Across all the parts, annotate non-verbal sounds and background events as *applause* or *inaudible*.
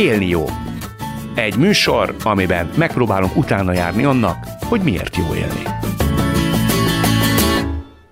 Élni jó. Egy műsor, amiben megpróbálunk utána járni annak, hogy miért jó élni.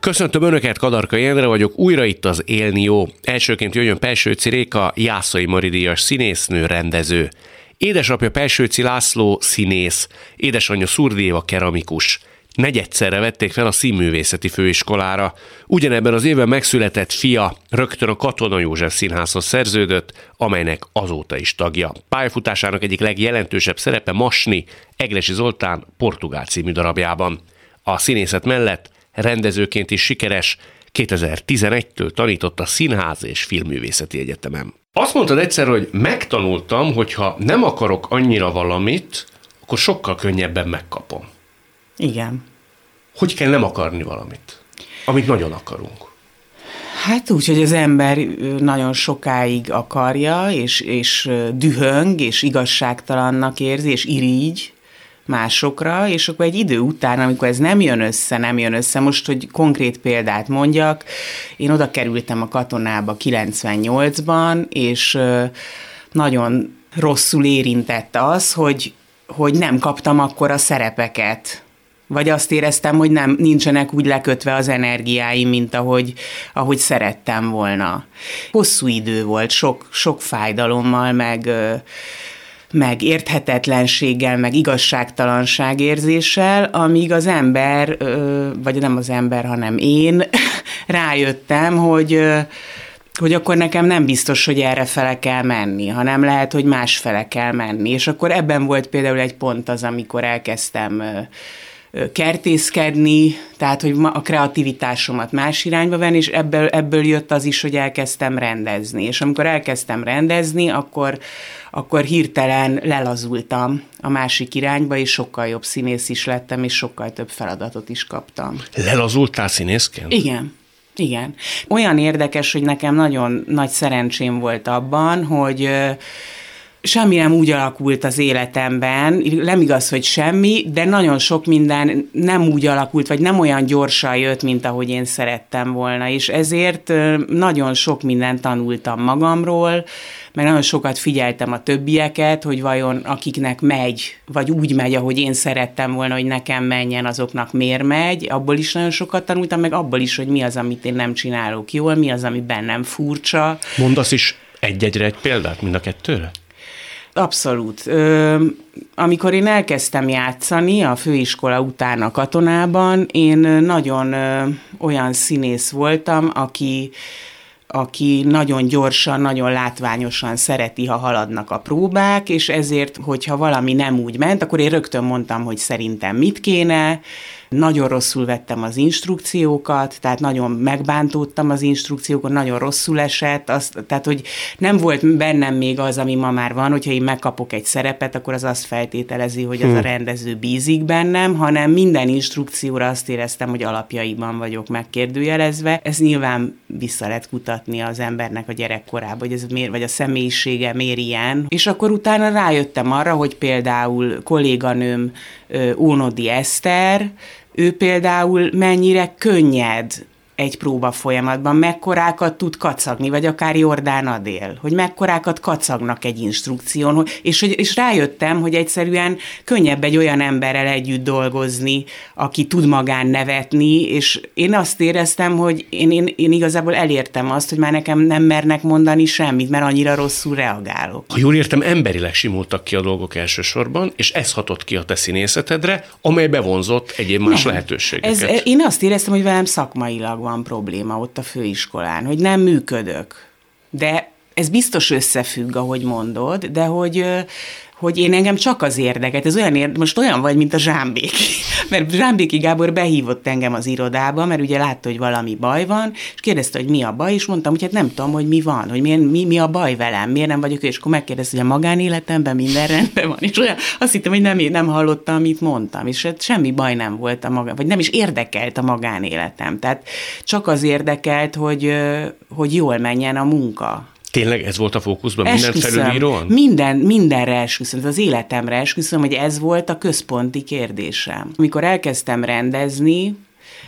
Köszöntöm Önöket, Kadarka Jendre vagyok, újra itt az Élni Jó. Elsőként jöjjön Pelsőci Réka, Jászai Maridíjas színésznő, rendező. Édesapja Pelsőci László színész, édesanyja Szurdéva keramikus negyedszerre vették fel a színművészeti főiskolára. Ugyanebben az évben megszületett fia rögtön a Katona József Színházhoz szerződött, amelynek azóta is tagja. Pályafutásának egyik legjelentősebb szerepe Masni, Egresi Zoltán Portugál című darabjában. A színészet mellett rendezőként is sikeres, 2011-től tanított a Színház és Filmművészeti Egyetemen. Azt mondtad egyszer, hogy megtanultam, hogy ha nem akarok annyira valamit, akkor sokkal könnyebben megkapom. Igen. Hogy kell nem akarni valamit, amit nagyon akarunk? Hát úgy, hogy az ember nagyon sokáig akarja, és, és dühöng, és igazságtalannak érzi, és irigy másokra, és akkor egy idő után, amikor ez nem jön össze, nem jön össze, most, hogy konkrét példát mondjak, én oda kerültem a katonába 98-ban, és nagyon rosszul érintette az, hogy, hogy nem kaptam akkor a szerepeket, vagy azt éreztem, hogy nem, nincsenek úgy lekötve az energiáim, mint ahogy, ahogy szerettem volna. Hosszú idő volt, sok, sok fájdalommal, meg, meg érthetetlenséggel, meg igazságtalanság érzéssel, amíg az ember, vagy nem az ember, hanem én *laughs* rájöttem, hogy hogy akkor nekem nem biztos, hogy erre fele kell menni, hanem lehet, hogy más fele kell menni. És akkor ebben volt például egy pont az, amikor elkezdtem kertészkedni, tehát hogy a kreativitásomat más irányba venni, és ebből, ebből jött az is, hogy elkezdtem rendezni. És amikor elkezdtem rendezni, akkor, akkor hirtelen lelazultam a másik irányba, és sokkal jobb színész is lettem, és sokkal több feladatot is kaptam. Lelazultál színészként? Igen. Igen. Olyan érdekes, hogy nekem nagyon nagy szerencsém volt abban, hogy semmi nem úgy alakult az életemben, nem igaz, hogy semmi, de nagyon sok minden nem úgy alakult, vagy nem olyan gyorsan jött, mint ahogy én szerettem volna, és ezért nagyon sok mindent tanultam magamról, meg nagyon sokat figyeltem a többieket, hogy vajon akiknek megy, vagy úgy megy, ahogy én szerettem volna, hogy nekem menjen, azoknak miért megy, abból is nagyon sokat tanultam, meg abból is, hogy mi az, amit én nem csinálok jól, mi az, ami bennem furcsa. Mondasz is egy-egyre egy példát mind a kettőre? Abszolút. Ö, amikor én elkezdtem játszani a főiskola után a katonában, én nagyon ö, olyan színész voltam, aki aki nagyon gyorsan, nagyon látványosan szereti, ha haladnak a próbák, és ezért, hogyha valami nem úgy ment, akkor én rögtön mondtam, hogy szerintem mit kéne, nagyon rosszul vettem az instrukciókat, tehát nagyon megbántódtam az instrukciókon, nagyon rosszul esett, azt, tehát hogy nem volt bennem még az, ami ma már van, hogyha én megkapok egy szerepet, akkor az azt feltételezi, hogy az a hm. rendező bízik bennem, hanem minden instrukcióra azt éreztem, hogy alapjaiban vagyok megkérdőjelezve. Ez nyilván vissza lehet kutatni az embernek a gyerekkorába, hogy ez miért, vagy a személyisége miért ilyen. És akkor utána rájöttem arra, hogy például kolléganőm Ónodi Eszter, ő például mennyire könnyed egy próba folyamatban, mekkorákat tud kacagni, vagy akár Jordán Adél, hogy mekkorákat kacagnak egy instrukción, és, hogy, és rájöttem, hogy egyszerűen könnyebb egy olyan emberrel együtt dolgozni, aki tud magán nevetni, és én azt éreztem, hogy én, én, én igazából elértem azt, hogy már nekem nem mernek mondani semmit, mert annyira rosszul reagálok. Ha jól értem, emberileg simultak ki a dolgok elsősorban, és ez hatott ki a te színészetedre, amely bevonzott egyéb más nem. lehetőségeket. Ez, én azt éreztem, hogy velem szakmailag van probléma ott a főiskolán, hogy nem működök. De ez biztos összefügg, ahogy mondod, de hogy hogy én engem csak az érdeket, ez olyan érde, most olyan vagy, mint a Zsámbéki. *laughs* Mert Zsámbéki Gábor behívott engem az irodába, mert ugye látta, hogy valami baj van, és kérdezte, hogy mi a baj, és mondtam, hogy hát nem tudom, hogy mi van, hogy milyen, mi, mi a baj velem, miért nem vagyok, és akkor megkérdezte, hogy a magánéletemben minden rendben van, és olyan, azt hittem, hogy nem, nem hallottam, amit mondtam, és hát semmi baj nem volt a maga, vagy nem is érdekelt a magánéletem. Tehát csak az érdekelt, hogy, hogy jól menjen a munka. Tényleg ez volt a fókuszban minden felülíróan? Minden, mindenre esküszöm, az életemre esküszöm, hogy ez volt a központi kérdésem. Amikor elkezdtem rendezni,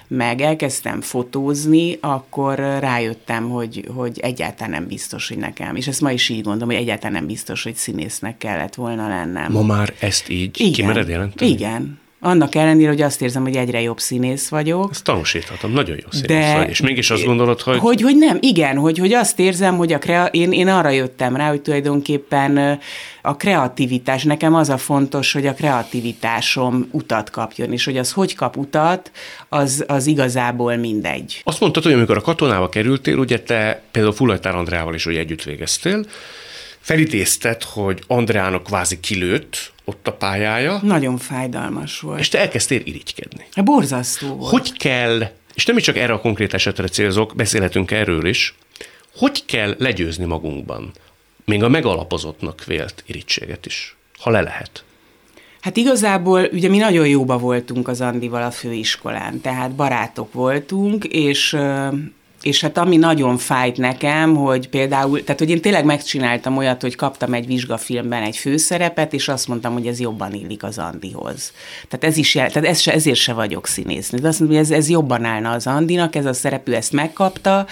meg elkezdtem fotózni, akkor rájöttem, hogy, hogy egyáltalán nem biztos, hogy nekem, és ezt ma is így gondolom, hogy egyáltalán nem biztos, hogy színésznek kellett volna lennem. Ma már ezt így Igen. kimered jelenteni? Igen. Annak ellenére, hogy azt érzem, hogy egyre jobb színész vagyok. Ezt tanúsíthatom, nagyon jó színész De- vagy. És mégis azt gondolod, hogy... Hogy, hogy nem, igen, hogy, hogy azt érzem, hogy a krea- én, én arra jöttem rá, hogy tulajdonképpen a kreativitás, nekem az a fontos, hogy a kreativitásom utat kapjon, és hogy az hogy kap utat, az, az igazából mindegy. Azt mondtad, hogy amikor a katonába kerültél, ugye te például Fulajtár Andreával is ugye együtt végeztél, felidézted, hogy Andreának kvázi kilőtt ott a pályája, Nagyon fájdalmas volt. és te elkezdtél irigykedni. Hát Borzasztó volt. Hogy kell, és nem is csak erre a konkrét esetre célzok, beszélhetünk erről is, hogy kell legyőzni magunkban, még a megalapozottnak vélt irítséget is, ha le lehet. Hát igazából ugye mi nagyon jóba voltunk az Andival a főiskolán, tehát barátok voltunk, és és hát ami nagyon fájt nekem, hogy például, tehát hogy én tényleg megcsináltam olyat, hogy kaptam egy vizsgafilmben egy főszerepet, és azt mondtam, hogy ez jobban illik az Andihoz. Tehát ez is, tehát ez se, ezért se vagyok színésznő. De azt mondom, hogy ez, ez jobban állna az Andinak, ez a szerepű ezt megkapta,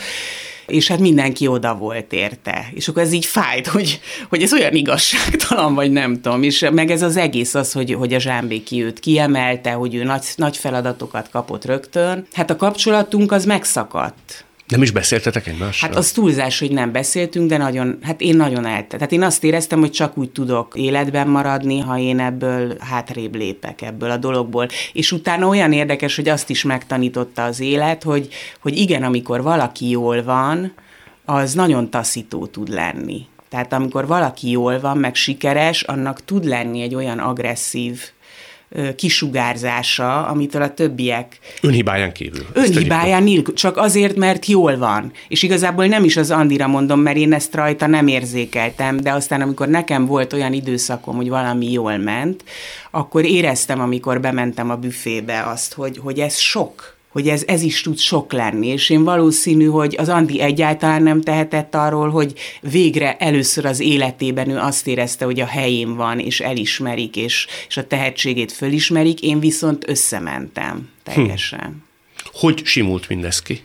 és hát mindenki oda volt érte. És akkor ez így fájt, hogy, hogy ez olyan igazságtalan, vagy nem tudom. És meg ez az egész az, hogy, hogy a Zsámbéki őt kiemelte, hogy ő nagy, nagy feladatokat kapott rögtön. Hát a kapcsolatunk az megszakadt. Nem is beszéltetek egymással? Hát az túlzás, hogy nem beszéltünk, de nagyon, hát én nagyon elte. Tehát én azt éreztem, hogy csak úgy tudok életben maradni, ha én ebből hátrébb lépek ebből a dologból. És utána olyan érdekes, hogy azt is megtanította az élet, hogy, hogy igen, amikor valaki jól van, az nagyon taszító tud lenni. Tehát amikor valaki jól van, meg sikeres, annak tud lenni egy olyan agresszív kisugárzása, amitől a többiek Önhibáján kívül. Önhibáján nélkül, csak azért, mert jól van. És igazából nem is az Andira mondom, mert én ezt rajta nem érzékeltem, de aztán amikor nekem volt olyan időszakom, hogy valami jól ment, akkor éreztem, amikor bementem a büfébe azt, hogy, hogy ez sok hogy ez, ez is tud sok lenni, és én valószínű, hogy az Andi egyáltalán nem tehetett arról, hogy végre először az életében ő azt érezte, hogy a helyén van, és elismerik, és, és a tehetségét fölismerik, én viszont összementem teljesen. Hm. Hogy simult mindez ki?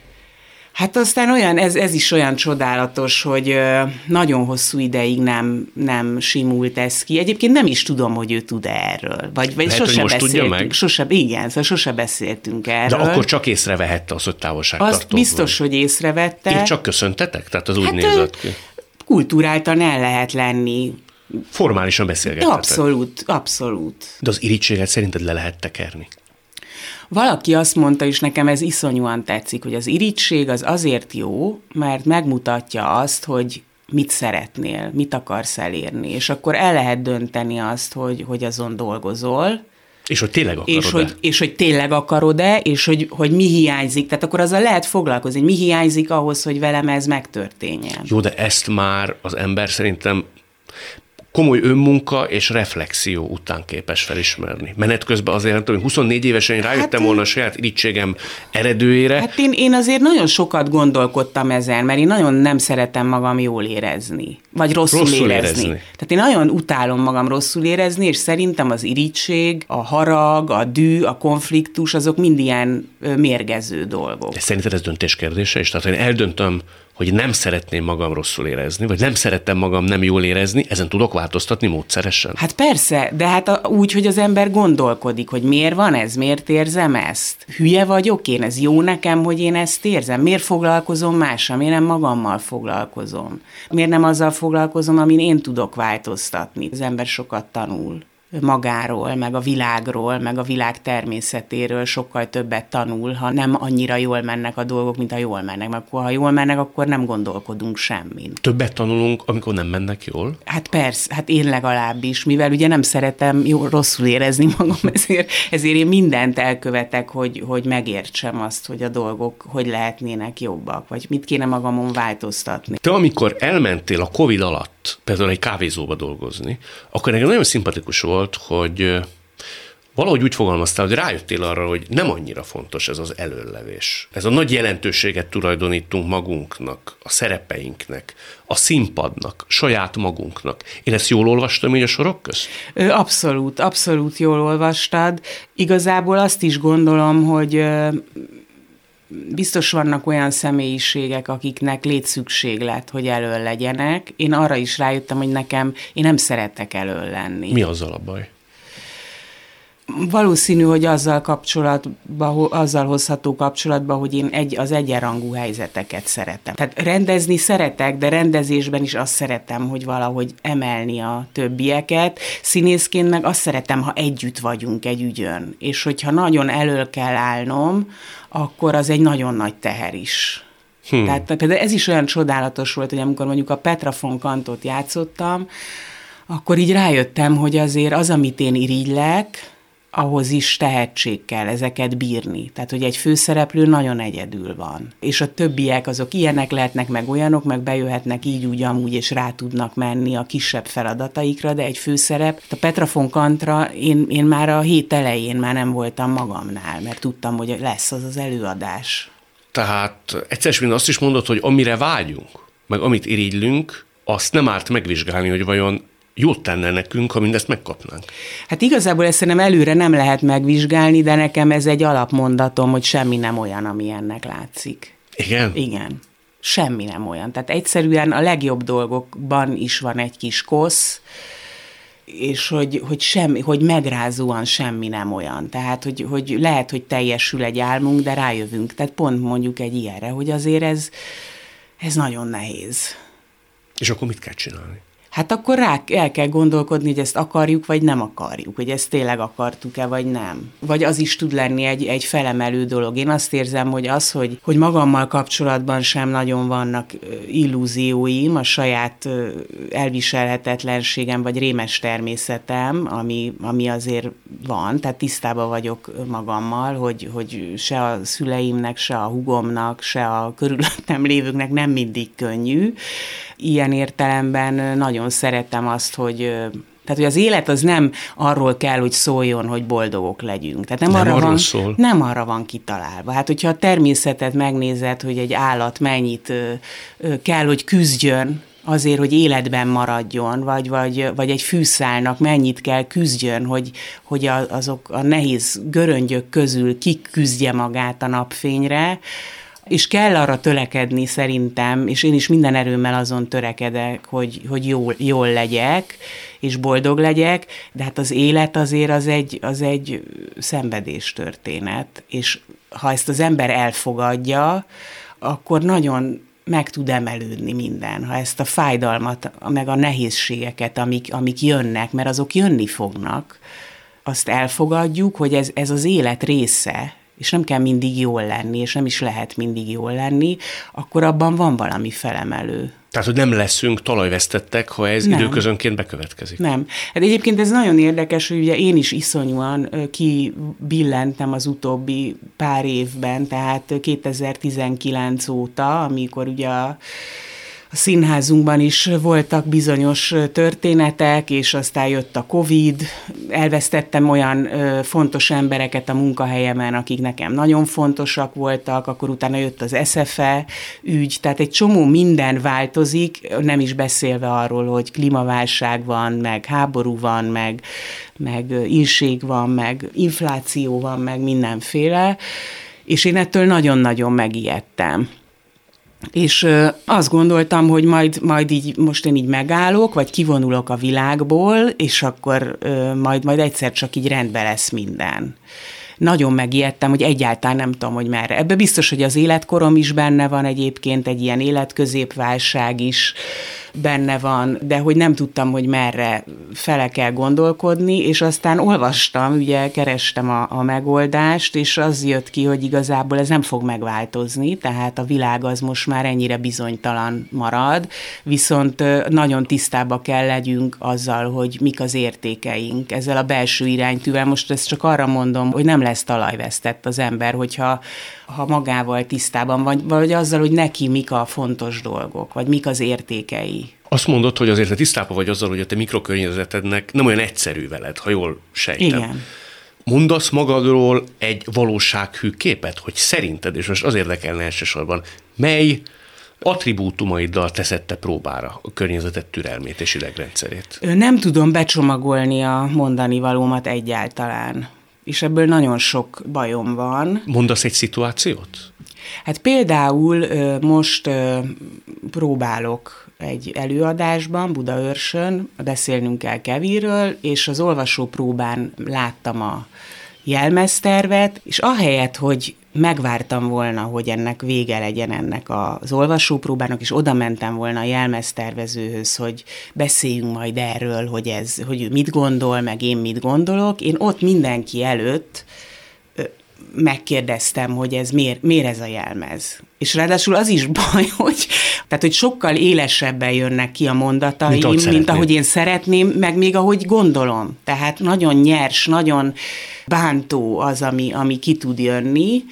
Hát aztán olyan, ez, ez is olyan csodálatos, hogy nagyon hosszú ideig nem, nem simult ez ki. Egyébként nem is tudom, hogy ő tud erről. Vagy, vagy Lehet, sose most tudja beszéltünk. meg? Sose, igen, szóval sose beszéltünk De erről. akkor csak észrevehette az, hogy távolságtartó Azt biztos, hogy észrevette. Így csak köszöntetek? Tehát az úgy Hát, nézett ki. Kultúráltan el lehet lenni. Formálisan De beszélgettetek. abszolút, abszolút. De az irítséget szerinted le lehet tekerni? Valaki azt mondta, és nekem ez iszonyúan tetszik, hogy az irítség az azért jó, mert megmutatja azt, hogy mit szeretnél, mit akarsz elérni, és akkor el lehet dönteni azt, hogy, hogy azon dolgozol, És hogy tényleg akarod és hogy, és hogy tényleg akarod-e, és hogy, hogy mi hiányzik. Tehát akkor azzal lehet foglalkozni, hogy mi hiányzik ahhoz, hogy velem ez megtörténjen. Jó, de ezt már az ember szerintem komoly önmunka és reflexió után képes felismerni. Menet közben azért, nem tudom, 24 évesen rájöttem Hát, volna a saját irítségem eredőjére. Hát én, én azért nagyon sokat gondolkodtam ezen, mert én nagyon nem szeretem magam jól érezni. Vagy rosszul, Rosszul érezni. érezni. Tehát én nagyon utálom magam rosszul érezni, és szerintem az irítség, a harag, a dű, a konfliktus, azok mind ilyen mérgező dolgok. De szerinted ez döntés kérdése is? Tehát, én eldöntöm, hogy nem szeretném magam rosszul érezni, vagy nem szerettem magam nem jól érezni, ezen tudok változtatni módszeresen? Hát persze, de hát a, úgy, hogy az ember gondolkodik, hogy miért van ez, miért érzem ezt. Hülye vagyok én, ez jó nekem, hogy én ezt érzem. Miért foglalkozom mással, miért nem magammal foglalkozom? Miért nem azzal foglalkozom, amin én tudok változtatni? Az ember sokat tanul magáról, meg a világról, meg a világ természetéről sokkal többet tanul, ha nem annyira jól mennek a dolgok, mint ha jól mennek. Mert akkor, ha jól mennek, akkor nem gondolkodunk semmin. Többet tanulunk, amikor nem mennek jól? Hát persze, hát én legalábbis, mivel ugye nem szeretem jó, rosszul érezni magam, *laughs* ezért, ezért én mindent elkövetek, hogy, hogy megértsem azt, hogy a dolgok hogy lehetnének jobbak, vagy mit kéne magamon változtatni. Te amikor elmentél a Covid alatt például egy kávézóba dolgozni, akkor nekem nagyon szimpatikus volt, hogy ö, valahogy úgy fogalmaztál, hogy rájöttél arra, hogy nem annyira fontos ez az előlevés. Ez a nagy jelentőséget tulajdonítunk magunknak, a szerepeinknek, a színpadnak, saját magunknak. Én ezt jól olvastam így a sorok közt? Abszolút, abszolút jól olvastad. Igazából azt is gondolom, hogy biztos vannak olyan személyiségek, akiknek létszükséglet, hogy elől legyenek. Én arra is rájöttem, hogy nekem, én nem szeretek elől lenni. Mi azzal a baj? Valószínű, hogy azzal kapcsolatba, azzal hozható kapcsolatba, hogy én egy, az egyenrangú helyzeteket szeretem. Tehát rendezni szeretek, de rendezésben is azt szeretem, hogy valahogy emelni a többieket. Színészként meg azt szeretem, ha együtt vagyunk egy ügyön. És hogyha nagyon elől kell állnom, akkor az egy nagyon nagy teher is. Hmm. Tehát például ez is olyan csodálatos volt, hogy amikor mondjuk a Petrafon kantot játszottam, akkor így rájöttem, hogy azért az, amit én irigylek, ahhoz is tehetség kell ezeket bírni. Tehát, hogy egy főszereplő nagyon egyedül van. És a többiek azok ilyenek lehetnek, meg olyanok, meg bejöhetnek így, úgy, amúgy, és rá tudnak menni a kisebb feladataikra, de egy főszerep. A Petrafon Kantra én, én már a hét elején már nem voltam magamnál, mert tudtam, hogy lesz az az előadás. Tehát egyszer azt is mondod, hogy amire vágyunk, meg amit irigylünk, azt nem árt megvizsgálni, hogy vajon jót tenne nekünk, ha mindezt megkapnánk. Hát igazából ezt szerintem előre nem lehet megvizsgálni, de nekem ez egy alapmondatom, hogy semmi nem olyan, ami ennek látszik. Igen? Igen. Semmi nem olyan. Tehát egyszerűen a legjobb dolgokban is van egy kis kosz, és hogy, hogy, semmi, hogy megrázóan semmi nem olyan. Tehát, hogy, hogy lehet, hogy teljesül egy álmunk, de rájövünk. Tehát pont mondjuk egy ilyenre, hogy azért ez, ez nagyon nehéz. És akkor mit kell csinálni? Hát akkor rá el kell gondolkodni, hogy ezt akarjuk, vagy nem akarjuk, hogy ezt tényleg akartuk-e, vagy nem. Vagy az is tud lenni egy, egy felemelő dolog. Én azt érzem, hogy az, hogy, hogy magammal kapcsolatban sem nagyon vannak illúzióim, a saját elviselhetetlenségem, vagy rémes természetem, ami, ami azért van, tehát tisztában vagyok magammal, hogy, hogy se a szüleimnek, se a hugomnak, se a körülöttem lévőknek nem mindig könnyű, ilyen értelemben nagyon szeretem azt, hogy tehát, hogy az élet az nem arról kell, hogy szóljon, hogy boldogok legyünk. Tehát nem, nem arra van, szól. Nem arra van kitalálva. Hát, hogyha a természetet megnézed, hogy egy állat mennyit ö, ö, kell, hogy küzdjön azért, hogy életben maradjon, vagy, vagy, vagy egy fűszálnak mennyit kell küzdjön, hogy, hogy azok a nehéz göröngyök közül kiküzdje magát a napfényre, és kell arra törekedni szerintem, és én is minden erőmmel azon törekedek, hogy, hogy jól, jól legyek, és boldog legyek, de hát az élet azért az egy, az egy szenvedés történet, és ha ezt az ember elfogadja, akkor nagyon meg tud emelődni minden, ha ezt a fájdalmat, meg a nehézségeket, amik, amik jönnek, mert azok jönni fognak, azt elfogadjuk, hogy ez, ez az élet része, és nem kell mindig jól lenni, és nem is lehet mindig jól lenni, akkor abban van valami felemelő. Tehát, hogy nem leszünk talajvesztettek, ha ez nem. időközönként bekövetkezik. Nem. Hát egyébként ez nagyon érdekes, hogy ugye én is iszonyúan kibillentem az utóbbi pár évben, tehát 2019 óta, amikor ugye a a színházunkban is voltak bizonyos történetek, és aztán jött a Covid, elvesztettem olyan fontos embereket a munkahelyemen, akik nekem nagyon fontosak voltak, akkor utána jött az SFE ügy, tehát egy csomó minden változik, nem is beszélve arról, hogy klímaválság van, meg háború van, meg, meg inség van, meg infláció van, meg mindenféle, és én ettől nagyon-nagyon megijedtem. És azt gondoltam, hogy majd, majd így, most én így megállok, vagy kivonulok a világból, és akkor majd, majd egyszer csak így rendbe lesz minden nagyon megijedtem, hogy egyáltalán nem tudom, hogy merre. Ebbe biztos, hogy az életkorom is benne van egyébként, egy ilyen életközépválság is, benne van, de hogy nem tudtam, hogy merre fele kell gondolkodni, és aztán olvastam, ugye kerestem a, a megoldást, és az jött ki, hogy igazából ez nem fog megváltozni, tehát a világ az most már ennyire bizonytalan marad, viszont nagyon tisztába kell legyünk azzal, hogy mik az értékeink ezzel a belső iránytűvel. Most ezt csak arra mondom, hogy nem lesz talajvesztett az ember, hogyha ha magával tisztában van, vagy azzal, hogy neki mik a fontos dolgok, vagy mik az értékei. Azt mondod, hogy azért te tisztában vagy azzal, hogy a te mikrokörnyezetednek nem olyan egyszerű veled, ha jól sejtem. Igen. Mondasz magadról egy valósághű képet, hogy szerinted, és most az érdekelne elsősorban, mely attribútumaiddal teszed te próbára a környezetet türelmét és idegrendszerét? Nem tudom becsomagolni a mondani valómat egyáltalán. és ebből nagyon sok bajom van. Mondasz egy szituációt? Hát például most próbálok egy előadásban, Budaörsön, beszélnünk kell Kevirről, és az olvasópróbán láttam a jelmeztervet, és ahelyett, hogy megvártam volna, hogy ennek vége legyen ennek az olvasópróbának, és oda mentem volna a jelmeztervezőhöz, hogy beszéljünk majd erről, hogy ez, hogy ő mit gondol, meg én mit gondolok. Én ott mindenki előtt megkérdeztem, hogy ez miért, miért ez a jelmez. És ráadásul az is *laughs* baj, hogy, tehát, hogy sokkal élesebben jönnek ki a mondataim, mint, mint ahogy én szeretném, meg még ahogy gondolom. Tehát nagyon nyers, nagyon bántó az, ami, ami ki tud jönni,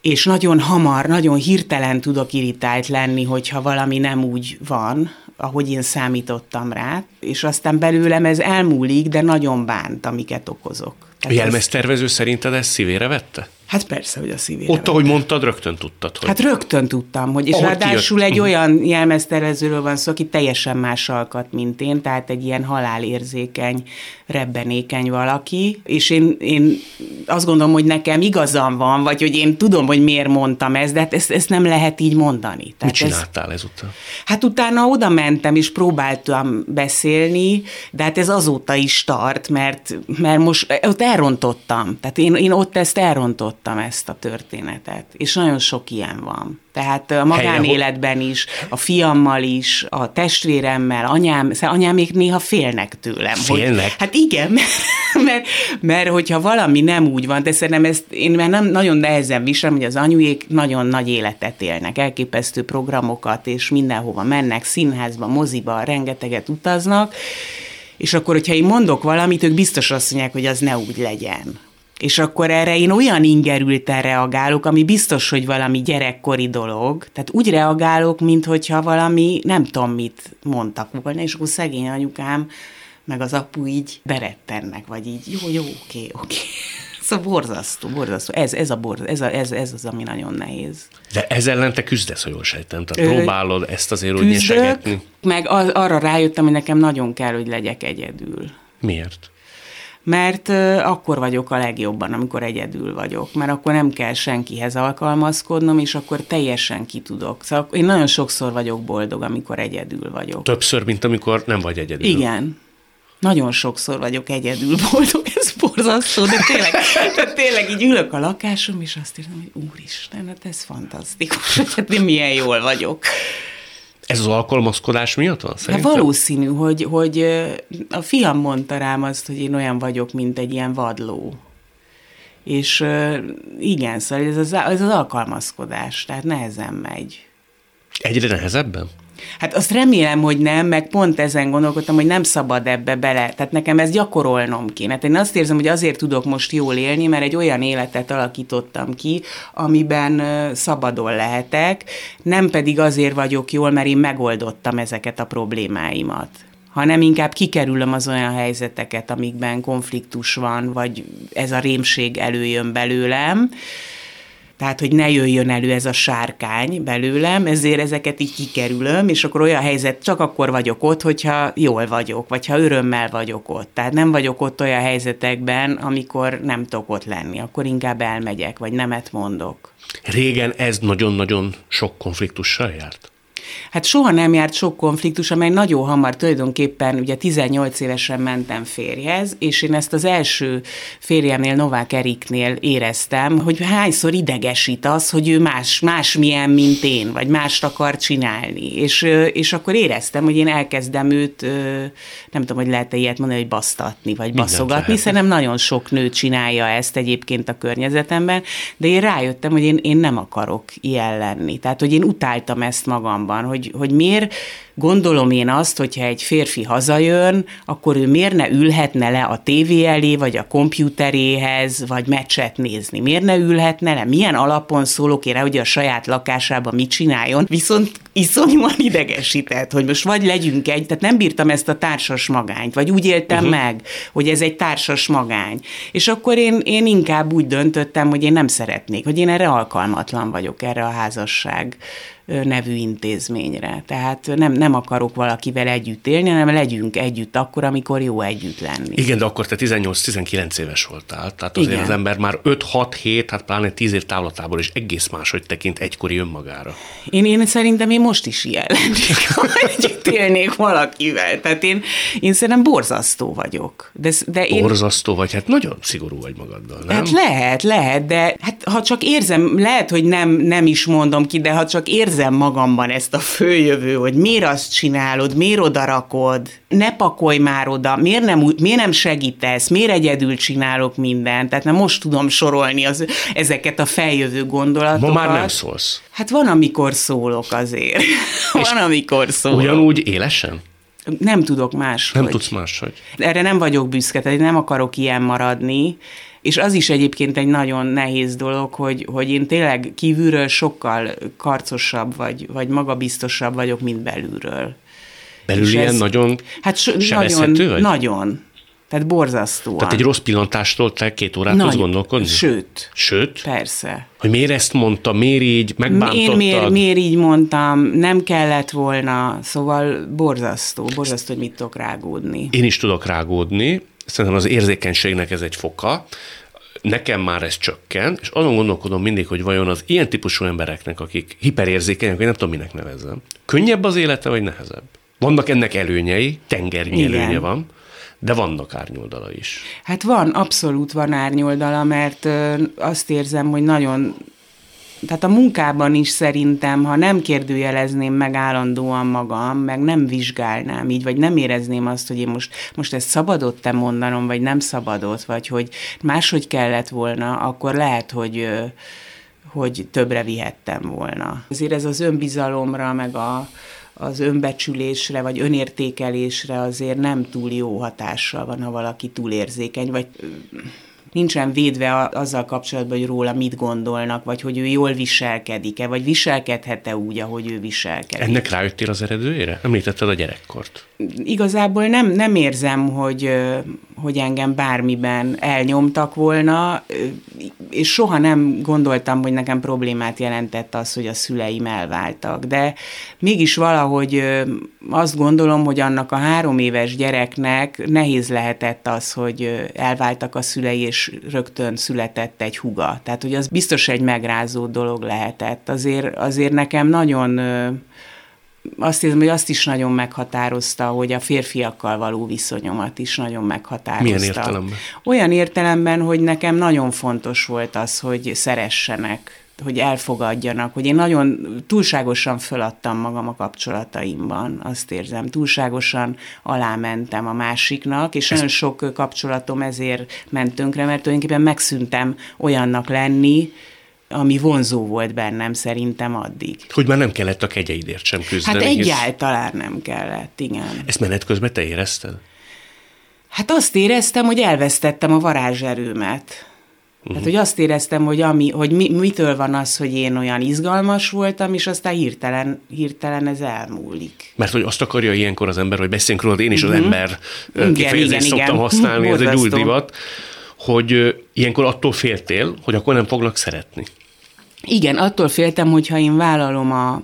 és nagyon hamar, nagyon hirtelen tudok irritált lenni, hogyha valami nem úgy van, ahogy én számítottam rá, és aztán belőlem ez elmúlik, de nagyon bánt, amiket okozok. Tehát a jelmeztervező szerinted ezt szívére vette? Hát persze, hogy a szívére. Ott, ahogy mondtad, rögtön tudtad, hogy... Hát rögtön tudtam, hogy és ahogy ráadásul kijött. egy olyan jelmeztervezőről van szó, aki teljesen más alkat, mint én, tehát egy ilyen halálérzékeny, rebbenékeny valaki, és én, én azt gondolom, hogy nekem igazam van, vagy hogy én tudom, hogy miért mondtam ezt, de hát ezt, ezt nem lehet így mondani. Tehát Mit csináltál ez, ezután? Hát utána oda mentem, és próbáltam beszélni, de hát ez azóta is tart, mert, mert most ott elrontottam. Tehát én, én ott ezt elrontottam hallottam ezt a történetet, és nagyon sok ilyen van. Tehát a magánéletben is, a fiammal is, a testvéremmel, anyám, szóval még néha félnek tőlem. Félnek? Hogy, hát igen, *laughs* mert, mert, mert hogyha valami nem úgy van, de szerintem ezt én már nem nagyon nehezen viselem, hogy az anyuék nagyon nagy életet élnek, elképesztő programokat, és mindenhova mennek, színházba, moziba, rengeteget utaznak, és akkor, hogyha én mondok valamit, ők biztos azt mondják, hogy az ne úgy legyen. És akkor erre én olyan ingerülten reagálok, ami biztos, hogy valami gyerekkori dolog. Tehát úgy reagálok, mintha valami nem tudom mit mondtak volna, és akkor szegény anyukám, meg az apu így berettennek, vagy így jó, jó, oké, oké. *laughs* Szóval borzasztó, borzasztó. Ez, ez, a borz, ez, a, ez, ez az, ami nagyon nehéz. De ez ellen te küzdesz, ha jól sejtem. Tehát Ö, próbálod ezt azért úgy nyesegetni. meg arra rájöttem, hogy nekem nagyon kell, hogy legyek egyedül. Miért? Mert akkor vagyok a legjobban, amikor egyedül vagyok, mert akkor nem kell senkihez alkalmazkodnom, és akkor teljesen ki tudok. Szóval én nagyon sokszor vagyok boldog, amikor egyedül vagyok. Többször, mint amikor nem vagy egyedül. Igen. Nagyon sokszor vagyok egyedül boldog, *laughs* ez borzasztó, de tényleg, de tényleg így ülök a lakásom, és azt érzem, hogy úristen, hát ez fantasztikus, *laughs* hát én milyen jól vagyok. Ez az alkalmazkodás miatt van szerintem? Hát valószínű, hogy, hogy a fiam mondta rám azt, hogy én olyan vagyok, mint egy ilyen vadló. És igen, szóval ez az, ez az alkalmazkodás, tehát nehezen megy. Egyre nehezebben? Hát azt remélem, hogy nem, meg pont ezen gondolkodtam, hogy nem szabad ebbe bele. Tehát nekem ez gyakorolnom kéne. Hát én azt érzem, hogy azért tudok most jól élni, mert egy olyan életet alakítottam ki, amiben szabadon lehetek, nem pedig azért vagyok jól, mert én megoldottam ezeket a problémáimat hanem inkább kikerülöm az olyan helyzeteket, amikben konfliktus van, vagy ez a rémség előjön belőlem, tehát hogy ne jöjjön elő ez a sárkány belőlem, ezért ezeket így kikerülöm, és akkor olyan helyzet, csak akkor vagyok ott, hogyha jól vagyok, vagy ha örömmel vagyok ott. Tehát nem vagyok ott olyan helyzetekben, amikor nem tudok ott lenni, akkor inkább elmegyek, vagy nemet mondok. Régen ez nagyon-nagyon sok konfliktussal járt? Hát soha nem járt sok konfliktus, amely nagyon hamar tulajdonképpen, ugye 18 évesen mentem férjhez, és én ezt az első férjemnél, Novák Eriknél éreztem, hogy hányszor idegesít az, hogy ő más, más milyen, mint én, vagy mást akar csinálni. És, és akkor éreztem, hogy én elkezdem őt, nem tudom, hogy lehet-e ilyet mondani, hogy basztatni, vagy baszogatni, hiszen nem nagyon sok nő csinálja ezt egyébként a környezetemben, de én rájöttem, hogy én, én nem akarok ilyen lenni. Tehát, hogy én utáltam ezt magamban, hogy, hogy miért gondolom én azt, hogyha egy férfi hazajön, akkor ő miért ne ülhetne le a tévé elé, vagy a kompjúteréhez, vagy meccset nézni? Miért ne ülhetne le? Milyen alapon szólok én rá, hogy a saját lakásában mit csináljon? Viszont iszonyúan idegesített, hogy most vagy legyünk egy, tehát nem bírtam ezt a társas magányt, vagy úgy éltem uh-huh. meg, hogy ez egy társas magány. És akkor én, én inkább úgy döntöttem, hogy én nem szeretnék, hogy én erre alkalmatlan vagyok, erre a házasság nevű intézményre. Tehát nem, nem akarok valakivel együtt élni, hanem legyünk együtt akkor, amikor jó együtt lenni. Igen, de akkor te 18-19 éves voltál, tehát azért Igen. az ember már 5-6-7, hát pláne 10 év távlatából is egész máshogy tekint egykori önmagára. Én, én szerintem én most is ilyen lennék, *laughs* ha együtt élnék valakivel. Tehát én, én szerintem borzasztó vagyok. De, de én... Borzasztó vagy, hát nagyon szigorú vagy magaddal, nem? Hát lehet, lehet, de hát ha csak érzem, lehet, hogy nem, nem is mondom ki, de ha csak érzem magamban ezt a följövő, hogy miért azt csinálod, miért oda rakod, ne pakolj már oda, miért nem, miért nem segítesz, miért egyedül csinálok mindent, tehát nem most tudom sorolni az, ezeket a feljövő gondolatokat. Ma már nem szólsz. Hát van, amikor szólok azért. *laughs* van, amikor szólok. Ugyanúgy élesen? Nem tudok más. Nem tudsz máshogy. Erre nem vagyok büszke, tehát nem akarok ilyen maradni, és az is egyébként egy nagyon nehéz dolog, hogy, hogy én tényleg kívülről sokkal karcosabb vagy, vagy magabiztosabb vagyok, mint belülről. Belül és ilyen ez, nagyon hát so, nagyon, vagy? Nagyon. Tehát borzasztóan. Tehát egy rossz pillantástól te két órát tudsz gondolkodni? Sőt. Sőt? Persze. Hogy miért ezt mondta, miért így, megbántottad? Én miért, miért így mondtam, nem kellett volna, szóval borzasztó, borzasztó, hogy mit tudok rágódni. Én is tudok rágódni, szerintem az érzékenységnek ez egy foka, nekem már ez csökken, és azon gondolkodom mindig, hogy vajon az ilyen típusú embereknek, akik hiperérzékenyek, hogy nem tudom, minek nevezzem, könnyebb az élete, vagy nehezebb? Vannak ennek előnyei, tengernyi Igen. előnye van, de vannak árnyoldala is. Hát van, abszolút van árnyoldala, mert azt érzem, hogy nagyon tehát a munkában is szerintem, ha nem kérdőjelezném meg állandóan magam, meg nem vizsgálnám így, vagy nem érezném azt, hogy én most, most ezt szabadott te mondanom, vagy nem szabadott, vagy hogy máshogy kellett volna, akkor lehet, hogy hogy többre vihettem volna. Azért ez az önbizalomra, meg a, az önbecsülésre vagy önértékelésre azért nem túl jó hatással van, ha valaki túlérzékeny, vagy nincsen védve azzal kapcsolatban, hogy róla mit gondolnak, vagy hogy ő jól viselkedik-e, vagy viselkedhet-e úgy, ahogy ő viselkedik. Ennek rájöttél az eredőjére? Említetted a gyerekkort. Igazából nem, nem érzem, hogy, hogy engem bármiben elnyomtak volna, és soha nem gondoltam, hogy nekem problémát jelentett az, hogy a szüleim elváltak. De mégis valahogy azt gondolom, hogy annak a három éves gyereknek nehéz lehetett az, hogy elváltak a szülei, és rögtön született egy huga. Tehát, hogy az biztos egy megrázó dolog lehetett. Azért, azért nekem nagyon azt érzem, hogy azt is nagyon meghatározta, hogy a férfiakkal való viszonyomat is nagyon meghatározta. Milyen értelemben? Olyan értelemben, hogy nekem nagyon fontos volt az, hogy szeressenek, hogy elfogadjanak, hogy én nagyon túlságosan föladtam magam a kapcsolataimban, azt érzem, túlságosan alámentem a másiknak, és nagyon sok kapcsolatom ezért ment tönkre, mert tulajdonképpen megszűntem olyannak lenni, ami vonzó volt bennem szerintem addig. Hogy már nem kellett a kegyeidért sem küzdeni. Hát egyáltalán nem kellett, igen. Ezt menet közben te érezted? Hát azt éreztem, hogy elvesztettem a varázserőmet. Uh-huh. Hát, hogy azt éreztem, hogy, ami, hogy mi, mitől van az, hogy én olyan izgalmas voltam, és aztán hirtelen, hirtelen ez elmúlik. Mert hogy azt akarja ilyenkor az ember, hogy beszéljünk róla, én is uh-huh. az mhm. ember igen, kifejezést igen, szoktam igen. használni, ez egy új divat, hogy ilyenkor attól féltél, hogy akkor nem foglak szeretni. Igen, attól féltem, hogyha én vállalom a,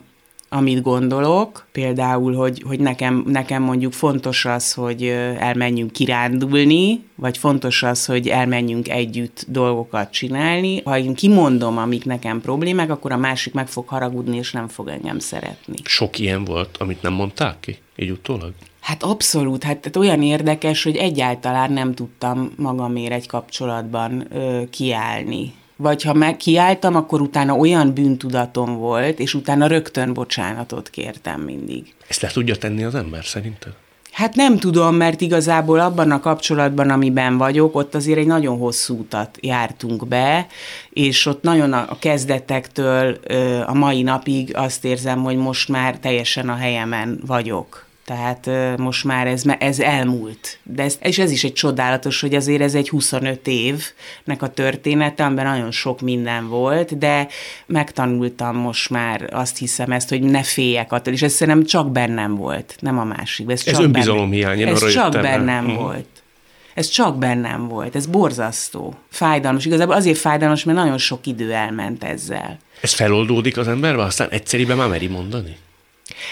amit gondolok, például, hogy, hogy nekem, nekem mondjuk fontos az, hogy elmenjünk kirándulni, vagy fontos az, hogy elmenjünk együtt dolgokat csinálni. Ha én kimondom, amik nekem problémák, akkor a másik meg fog haragudni, és nem fog engem szeretni. Sok ilyen volt, amit nem mondták ki, így utólag? Hát abszolút, hát tehát olyan érdekes, hogy egyáltalán nem tudtam magamért egy kapcsolatban ö, kiállni vagy ha megkiálltam, akkor utána olyan bűntudatom volt, és utána rögtön bocsánatot kértem mindig. Ezt le tudja tenni az ember szerinted? Hát nem tudom, mert igazából abban a kapcsolatban, amiben vagyok, ott azért egy nagyon hosszú utat jártunk be, és ott nagyon a kezdetektől a mai napig azt érzem, hogy most már teljesen a helyemen vagyok. Tehát most már ez, ez elmúlt. De ez, és ez is egy csodálatos, hogy azért ez egy 25 évnek a története, amiben nagyon sok minden volt, de megtanultam most már azt hiszem ezt, hogy ne féljek attól, és ez szerintem csak bennem volt, nem a másik. Ez, ez önbizalom hiány, Ez csak bennem hmm. volt. Ez csak bennem volt, ez borzasztó, fájdalmas. Igazából azért fájdalmas, mert nagyon sok idő elment ezzel. Ez feloldódik az emberbe, aztán egyszerűen már meri mondani?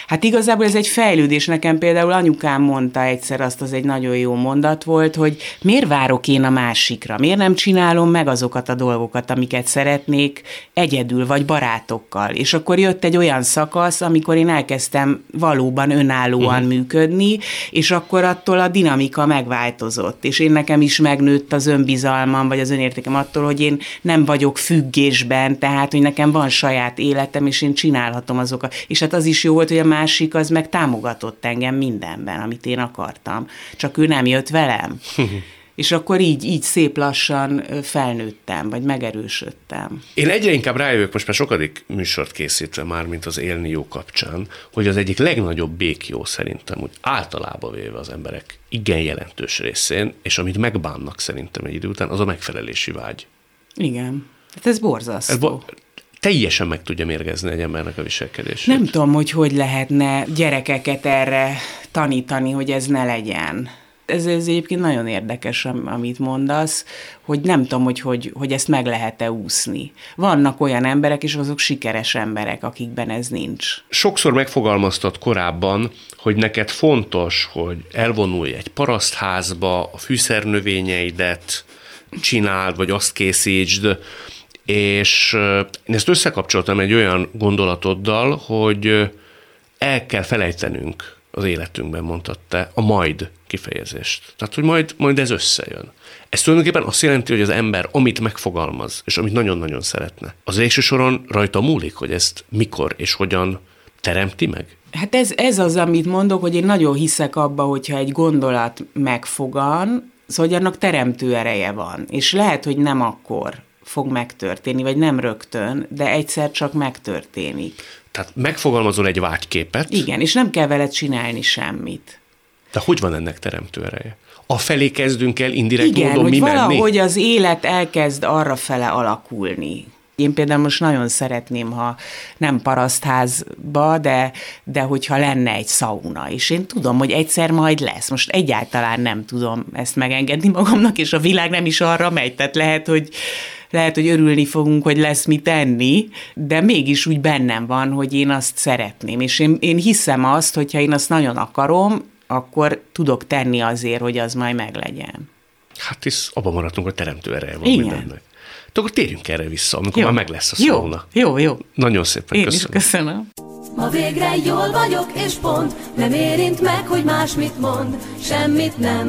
Hát igazából ez egy fejlődés. Nekem például anyukám mondta egyszer azt, az egy nagyon jó mondat volt, hogy miért várok én a másikra? Miért nem csinálom meg azokat a dolgokat, amiket szeretnék egyedül vagy barátokkal? És akkor jött egy olyan szakasz, amikor én elkezdtem valóban önállóan uh-huh. működni, és akkor attól a dinamika megváltozott. És én nekem is megnőtt az önbizalmam, vagy az önértékem attól, hogy én nem vagyok függésben, tehát, hogy nekem van saját életem, és én csinálhatom azokat. És hát az is jó volt, hogy a másik az meg támogatott engem mindenben, amit én akartam. Csak ő nem jött velem. *laughs* És akkor így, így szép lassan felnőttem, vagy megerősödtem. Én egyre inkább rájövök, most már sokadik műsort készítve már, mint az élni jó kapcsán, hogy az egyik legnagyobb békjó szerintem, úgy általában véve az emberek igen jelentős részén, és amit megbánnak szerintem egy idő után, az a megfelelési vágy. Igen. Hát ez borzasztó. Ez bo- teljesen meg tudja mérgezni egy embernek a viselkedését. Nem tudom, hogy hogy lehetne gyerekeket erre tanítani, hogy ez ne legyen. Ez, ez egyébként nagyon érdekes, amit mondasz, hogy nem tudom, hogy, hogy, hogy ezt meg lehet-e úszni. Vannak olyan emberek, és azok sikeres emberek, akikben ez nincs. Sokszor megfogalmaztad korábban, hogy neked fontos, hogy elvonulj egy parasztházba, a fűszernövényeidet csináld, vagy azt készítsd, és én ezt összekapcsoltam egy olyan gondolatoddal, hogy el kell felejtenünk az életünkben, mondtad te, a majd kifejezést. Tehát, hogy majd, majd ez összejön. Ez tulajdonképpen azt jelenti, hogy az ember, amit megfogalmaz, és amit nagyon-nagyon szeretne, az végső soron rajta múlik, hogy ezt mikor és hogyan teremti meg? Hát ez, ez az, amit mondok, hogy én nagyon hiszek abba, hogyha egy gondolat megfogan, szóval hogy annak teremtő ereje van. És lehet, hogy nem akkor, fog megtörténni, vagy nem rögtön, de egyszer csak megtörténik. Tehát megfogalmazol egy vágyképet. Igen, és nem kell vele csinálni semmit. De hogy van ennek teremtő ereje? A felé kezdünk el indirekt Igen, módon hogy mi valahogy menni? az élet elkezd arra fele alakulni. Én például most nagyon szeretném, ha nem parasztházba, de, de hogyha lenne egy szauna, és én tudom, hogy egyszer majd lesz. Most egyáltalán nem tudom ezt megengedni magamnak, és a világ nem is arra megy, tehát lehet, hogy lehet, hogy örülni fogunk, hogy lesz mit tenni, de mégis úgy bennem van, hogy én azt szeretném. És én, én hiszem azt, hogyha én azt nagyon akarom, akkor tudok tenni azért, hogy az majd meglegyen. Hát is abban maradtunk, hogy teremtő ereje van Igen. mindennek. De akkor térjünk erre vissza, amikor jó. már meg lesz a szóna. Jó, jó, jó. Nagyon szépen Én köszönöm. is köszönöm. Ma végre jól vagyok és pont, nem érint meg, hogy más mit mond, semmit nem